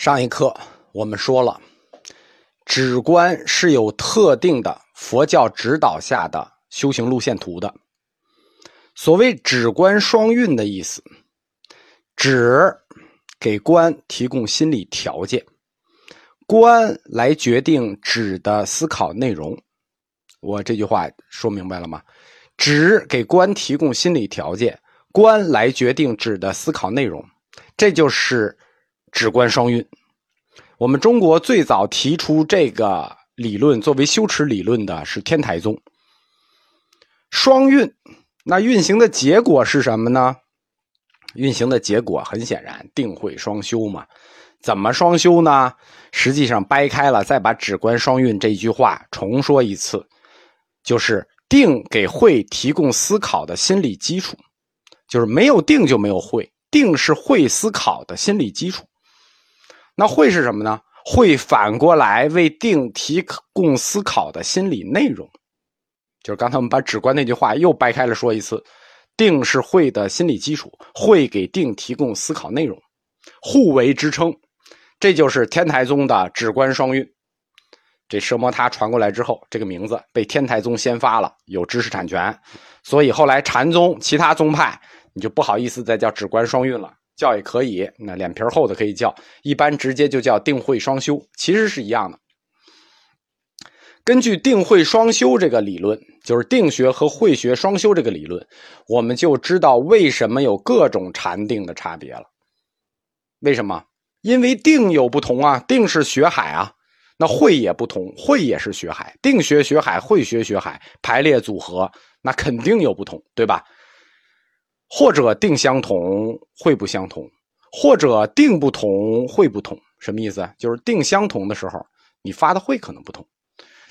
上一课我们说了，止观是有特定的佛教指导下的修行路线图的。所谓止观双运的意思，止给观提供心理条件，观来决定止的思考内容。我这句话说明白了吗？止给观提供心理条件，观来决定止的思考内容，这就是。止观双运，我们中国最早提出这个理论作为修持理论的是天台宗。双运，那运行的结果是什么呢？运行的结果很显然，定慧双修嘛。怎么双修呢？实际上掰开了，再把止观双运这句话重说一次，就是定给慧提供思考的心理基础，就是没有定就没有慧，定是慧思考的心理基础。那会是什么呢？会反过来为定提供思考的心理内容，就是刚才我们把止观那句话又掰开了说一次。定是会的心理基础，会给定提供思考内容，互为支撑。这就是天台宗的止观双运。这奢摩他传过来之后，这个名字被天台宗先发了，有知识产权，所以后来禅宗其他宗派你就不好意思再叫止观双运了。叫也可以，那脸皮厚的可以叫，一般直接就叫定慧双修，其实是一样的。根据定慧双修这个理论，就是定学和慧学双修这个理论，我们就知道为什么有各种禅定的差别了。为什么？因为定有不同啊，定是学海啊，那慧也不同，慧也是学海，定学学海，慧学学海，排列组合，那肯定有不同，对吧？或者定相同会不相同，或者定不同会不同，什么意思？就是定相同的时候，你发的会可能不同；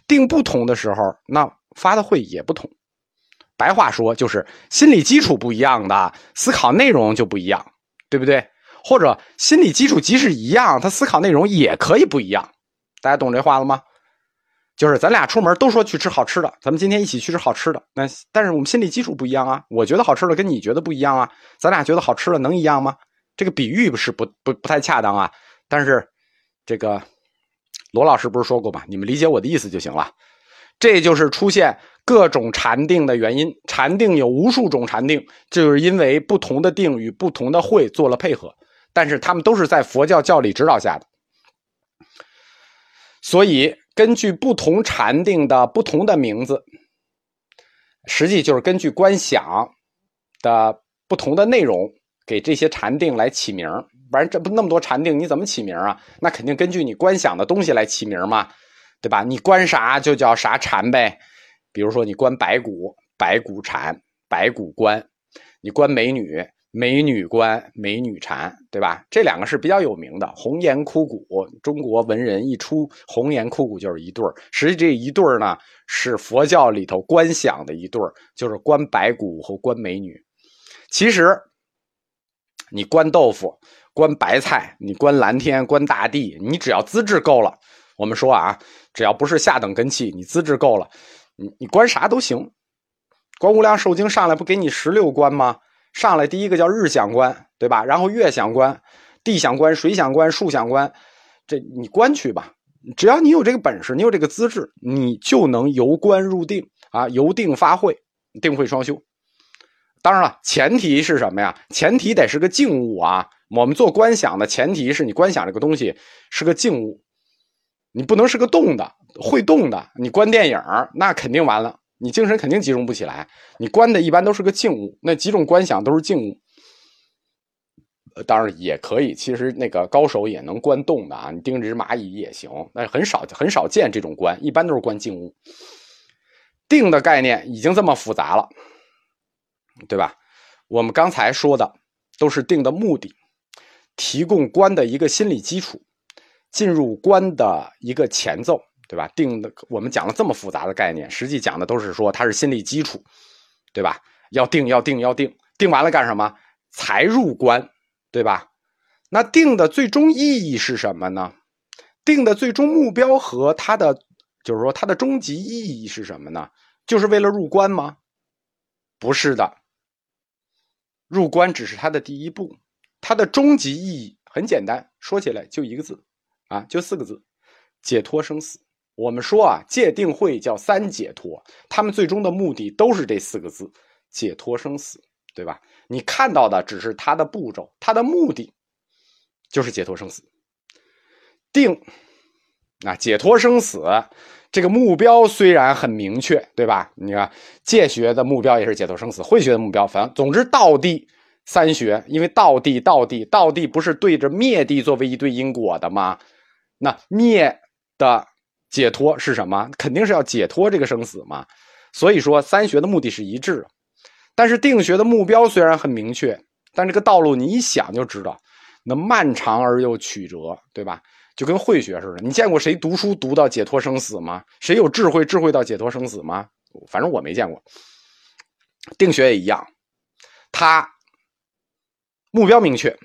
定不同的时候，那发的会也不同。白话说，就是心理基础不一样的，思考内容就不一样，对不对？或者心理基础即使一样，他思考内容也可以不一样。大家懂这话了吗？就是咱俩出门都说去吃好吃的，咱们今天一起去吃好吃的。那但是我们心理基础不一样啊，我觉得好吃的跟你觉得不一样啊，咱俩觉得好吃的能一样吗？这个比喻不是不不不太恰当啊。但是这个罗老师不是说过吗？你们理解我的意思就行了。这就是出现各种禅定的原因。禅定有无数种禅定，就是因为不同的定与不同的会做了配合，但是他们都是在佛教教理指导下的，所以。根据不同禅定的不同的名字，实际就是根据观想的不同的内容，给这些禅定来起名不然这不那么多禅定，你怎么起名啊？那肯定根据你观想的东西来起名嘛，对吧？你观啥就叫啥禅呗。比如说你观白骨，白骨禅，白骨观；你观美女。美女观、美女禅，对吧？这两个是比较有名的。红颜枯骨，中国文人一出，红颜枯骨就是一对儿。实际这一对儿呢，是佛教里头观想的一对儿，就是观白骨和观美女。其实，你观豆腐、观白菜、你观蓝天、观大地，你只要资质够了，我们说啊，只要不是下等根器，你资质够了，你你观啥都行。观无量寿经上来不给你十六观吗？上来第一个叫日想观，对吧？然后月想观、地想观、水想观、树想观，这你观去吧。只要你有这个本事，你有这个资质，你就能由观入定啊，由定发慧，定慧双修。当然了，前提是什么呀？前提得是个静物啊。我们做观想的前提是你观想这个东西是个静物，你不能是个动的、会动的。你观电影那肯定完了。你精神肯定集中不起来，你观的一般都是个静物，那几种观想都是静物。当然也可以，其实那个高手也能观动的啊，你盯着只蚂蚁也行，但是很少很少见这种观，一般都是观静物。定的概念已经这么复杂了，对吧？我们刚才说的都是定的目的，提供观的一个心理基础，进入观的一个前奏。对吧？定的，我们讲了这么复杂的概念，实际讲的都是说它是心理基础，对吧？要定，要定，要定，定完了干什么？才入关，对吧？那定的最终意义是什么呢？定的最终目标和它的，就是说它的终极意义是什么呢？就是为了入关吗？不是的，入关只是它的第一步，它的终极意义很简单，说起来就一个字，啊，就四个字：解脱生死。我们说啊，戒定慧叫三解脱，他们最终的目的都是这四个字：解脱生死，对吧？你看到的只是它的步骤，它的目的就是解脱生死。定，啊，解脱生死这个目标虽然很明确，对吧？你看戒学的目标也是解脱生死，慧学的目标，反正总之道地三学，因为道地道地道地不是对着灭地作为一对因果的吗？那灭的。解脱是什么？肯定是要解脱这个生死嘛。所以说，三学的目的是一致。但是定学的目标虽然很明确，但这个道路你一想就知道，那漫长而又曲折，对吧？就跟慧学似的。你见过谁读书读到解脱生死吗？谁有智慧智慧到解脱生死吗？反正我没见过。定学也一样，它目标明确，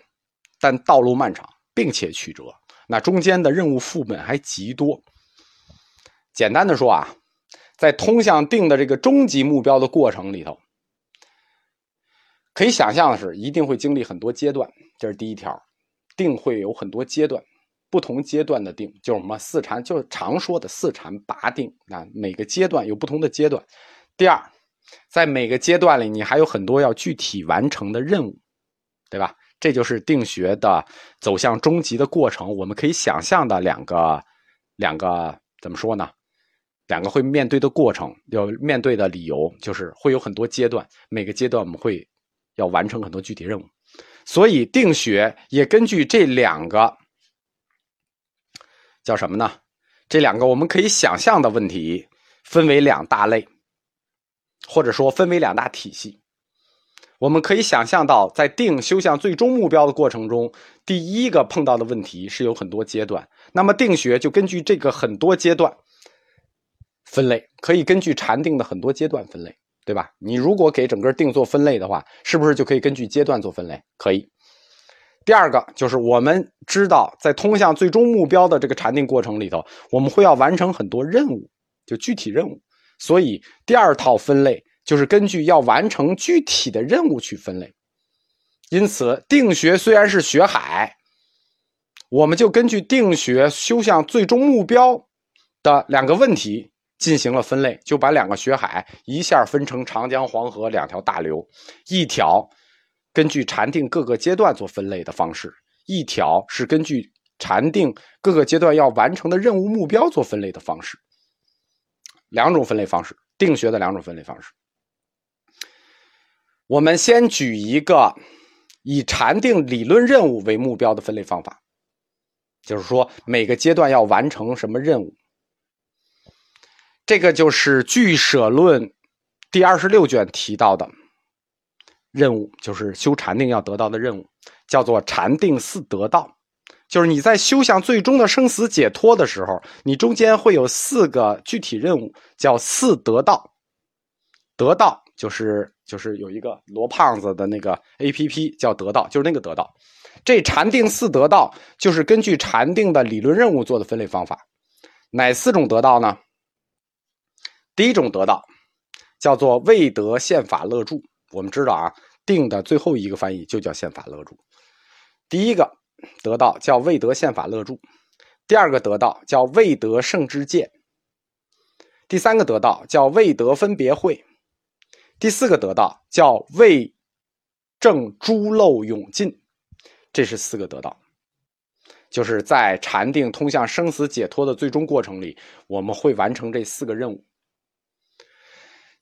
但道路漫长，并且曲折。那中间的任务副本还极多。简单的说啊，在通向定的这个终极目标的过程里头，可以想象的是，一定会经历很多阶段。这是第一条，定会有很多阶段，不同阶段的定就是什么四禅，就是常说的四禅八定啊。每个阶段有不同的阶段。第二，在每个阶段里，你还有很多要具体完成的任务，对吧？这就是定学的走向终极的过程。我们可以想象的两个，两个怎么说呢？两个会面对的过程，要面对的理由就是会有很多阶段，每个阶段我们会要完成很多具体任务，所以定学也根据这两个叫什么呢？这两个我们可以想象的问题分为两大类，或者说分为两大体系。我们可以想象到，在定修向最终目标的过程中，第一个碰到的问题是有很多阶段，那么定学就根据这个很多阶段。分类可以根据禅定的很多阶段分类，对吧？你如果给整个定做分类的话，是不是就可以根据阶段做分类？可以。第二个就是我们知道，在通向最终目标的这个禅定过程里头，我们会要完成很多任务，就具体任务。所以第二套分类就是根据要完成具体的任务去分类。因此，定学虽然是学海，我们就根据定学修向最终目标的两个问题。进行了分类，就把两个学海一下分成长江、黄河两条大流，一条根据禅定各个阶段做分类的方式，一条是根据禅定各个阶段要完成的任务目标做分类的方式。两种分类方式，定学的两种分类方式。我们先举一个以禅定理论任务为目标的分类方法，就是说每个阶段要完成什么任务。这个就是《俱舍论》第二十六卷提到的任务，就是修禅定要得到的任务，叫做禅定四得道。就是你在修向最终的生死解脱的时候，你中间会有四个具体任务，叫四得道。得道就是就是有一个罗胖子的那个 A P P 叫得道，就是那个得道。这禅定四得道就是根据禅定的理论任务做的分类方法。哪四种得道呢？第一种得到，叫做未得宪法乐住。我们知道啊，定的最后一个翻译就叫宪法乐住。第一个得到叫未得宪法乐住，第二个得到叫未得圣之戒，第三个得到叫未得分别会，第四个得到叫未正诸漏永尽。这是四个得到，就是在禅定通向生死解脱的最终过程里，我们会完成这四个任务。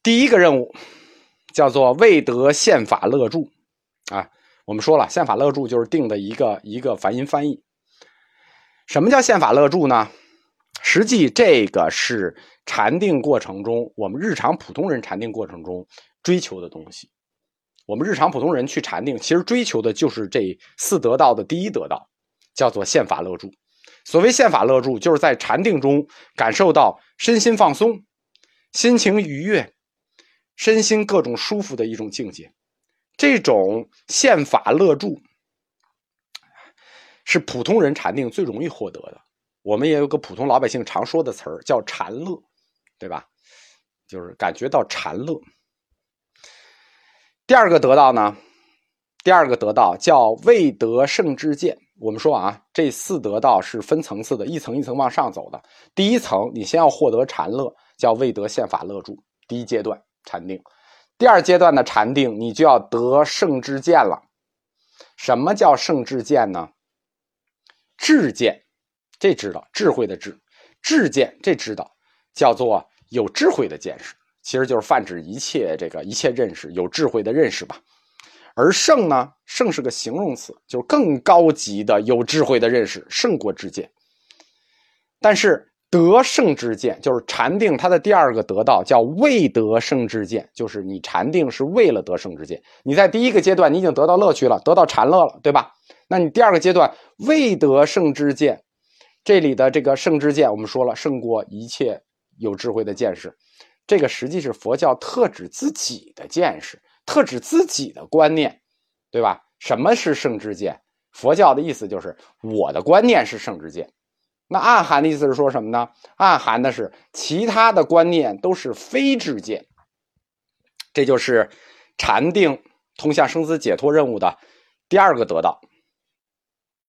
第一个任务叫做未得宪法乐住，啊，我们说了，宪法乐住就是定的一个一个梵音翻译。什么叫宪法乐住呢？实际这个是禅定过程中，我们日常普通人禅定过程中追求的东西。我们日常普通人去禅定，其实追求的就是这四得道的第一得道，叫做宪法乐住。所谓宪法乐住，就是在禅定中感受到身心放松，心情愉悦。身心各种舒服的一种境界，这种宪法乐住是普通人禅定最容易获得的。我们也有个普通老百姓常说的词儿叫禅乐，对吧？就是感觉到禅乐。第二个得到呢？第二个得到叫未得圣之见。我们说啊，这四得道是分层次的，一层一层往上走的。第一层，你先要获得禅乐，叫未得宪法乐住，第一阶段禅定。第二阶段的禅定，你就要得圣智见了。什么叫圣智见呢？智见，这知道智慧的智；智见，这知道叫做有智慧的见识，其实就是泛指一切这个一切认识，有智慧的认识吧。而圣呢，圣是个形容词，就是更高级的有智慧的认识，胜过智见。但是得圣之见，就是禅定，它的第二个得道叫未得圣之见，就是你禅定是为了得圣之见。你在第一个阶段，你已经得到乐趣了，得到禅乐了，对吧？那你第二个阶段未得圣之见，这里的这个圣之见，我们说了，胜过一切有智慧的见识，这个实际是佛教特指自己的见识。特指自己的观念，对吧？什么是圣之见？佛教的意思就是我的观念是圣之见。那暗含的意思是说什么呢？暗含的是其他的观念都是非智见。这就是禅定通向生死解脱任务的第二个得到。